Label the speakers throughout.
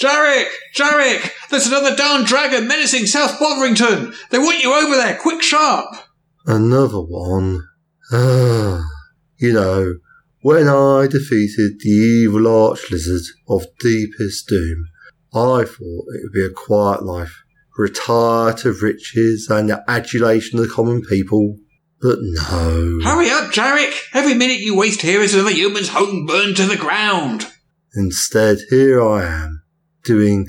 Speaker 1: Jarek! Jarek! There's another darn dragon menacing South Botherington! They want you over there, quick sharp!
Speaker 2: Another one. Ah, you know, when I defeated the evil arch lizard of deepest doom, I thought it would be a quiet life, retire to riches and the adulation of the common people. But no.
Speaker 1: Hurry up, Jarek! Every minute you waste here is another human's home burned to the ground!
Speaker 2: Instead, here I am, doing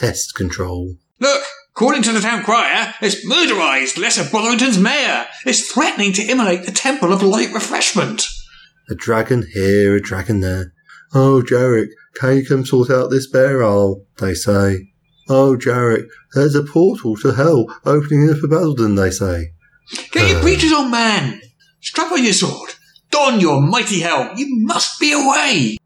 Speaker 2: pest control.
Speaker 1: Look! According to the town crier, it's murderized Lesser Botherington's mayor. It's threatening to immolate the Temple of Light Refreshment.
Speaker 2: A dragon here, a dragon there. Oh, Jarek, can you come sort out this bear hole? They say. Oh, Jarek, there's a portal to hell opening up for Basildon, they say.
Speaker 1: Get your
Speaker 2: Uh.
Speaker 1: breeches on, man! Strap on your sword! Don your mighty helm! You must be away!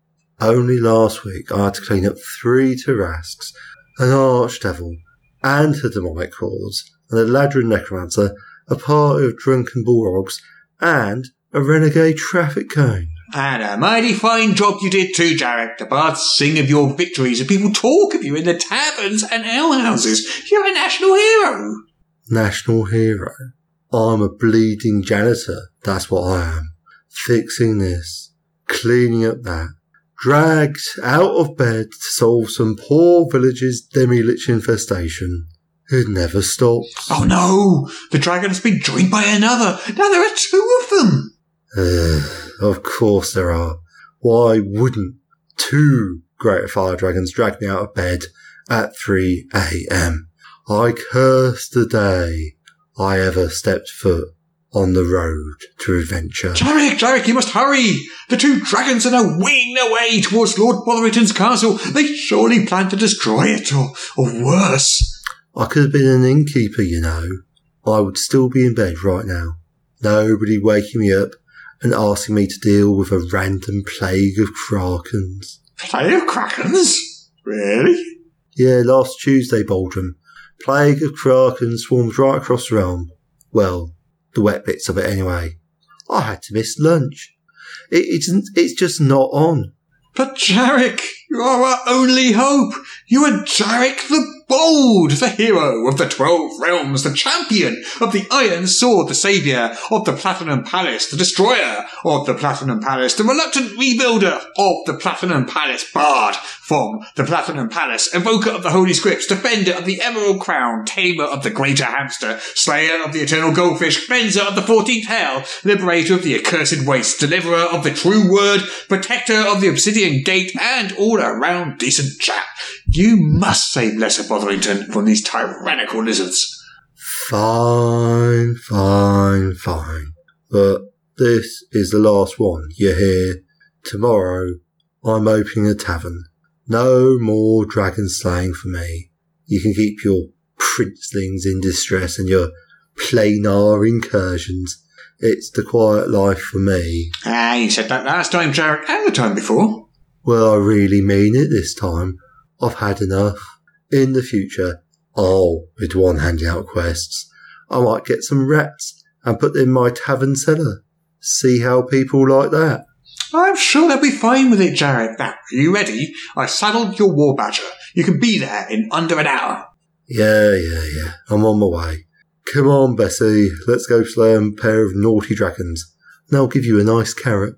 Speaker 2: Only last week I had to clean up three Tarasques, an archdevil, and a demonic cause, and a Ladrin necromancer, a party of drunken balrogs, and a renegade traffic cone.
Speaker 1: And a mighty fine job you did too, Jarek. The bards sing of your victories and people talk of you in the taverns and alehouses. You're a national hero.
Speaker 2: National hero. I'm a bleeding janitor, that's what I am. Fixing this, cleaning up that, dragged out of bed to solve some poor village's demi-lich infestation. It never stops.
Speaker 1: Oh no! The dragon has been joined by another. Now there are two of them.
Speaker 2: Ugh, of course there are. Why wouldn't two great fire dragons drag me out of bed at 3 a.m.? I curse the day I ever stepped foot on the road to adventure.
Speaker 1: Jarek, Jarek, you must hurry! The two dragons are now winging their way towards Lord Botherington's castle. They surely plan to destroy it, or, or worse.
Speaker 2: I could have been an innkeeper, you know. I would still be in bed right now. Nobody waking me up and asking me to deal with a random plague of krakens.
Speaker 1: Plague of krakens? Really?
Speaker 2: Yeah, last Tuesday, Baldrum. Plague of krakens swarmed right across the realm. Well, the wet bits of it anyway. I had to miss lunch. It, it's, it's just not on.
Speaker 1: But Jarek, you are our only hope. You are Jarek the Bold, the hero of the Twelve Realms, the champion of the Iron Sword, the saviour of the Platinum Palace, the destroyer of the Platinum Palace, the reluctant rebuilder of the Platinum Palace, bard from the Platinum Palace, evoker of the Holy Scripts, defender of the Emerald Crown, tamer of the Greater Hamster, slayer of the Eternal Goldfish, cleanser of the Fourteenth Hell, liberator of the Accursed Waste, deliverer of the True Word, protector of the Obsidian Gate, and all around decent chap. You must save Lesser From these tyrannical lizards.
Speaker 2: Fine, fine, fine. But this is the last one. You hear? Tomorrow, I'm opening a tavern. No more dragon slaying for me. You can keep your princelings in distress and your planar incursions. It's the quiet life for me.
Speaker 1: Ah, you said that last time, Jarek, and the time before.
Speaker 2: Well, I really mean it this time. I've had enough. In the future, I'll be the one handing out quests. I might get some rats and put them in my tavern cellar. See how people like that.
Speaker 1: I'm sure they'll be fine with it, Jarek. Now, are you ready? I've saddled your war badger. You can be there in under an hour.
Speaker 2: Yeah, yeah, yeah. I'm on my way. Come on, Bessie. Let's go slay a pair of naughty dragons. I'll give you a nice carrot.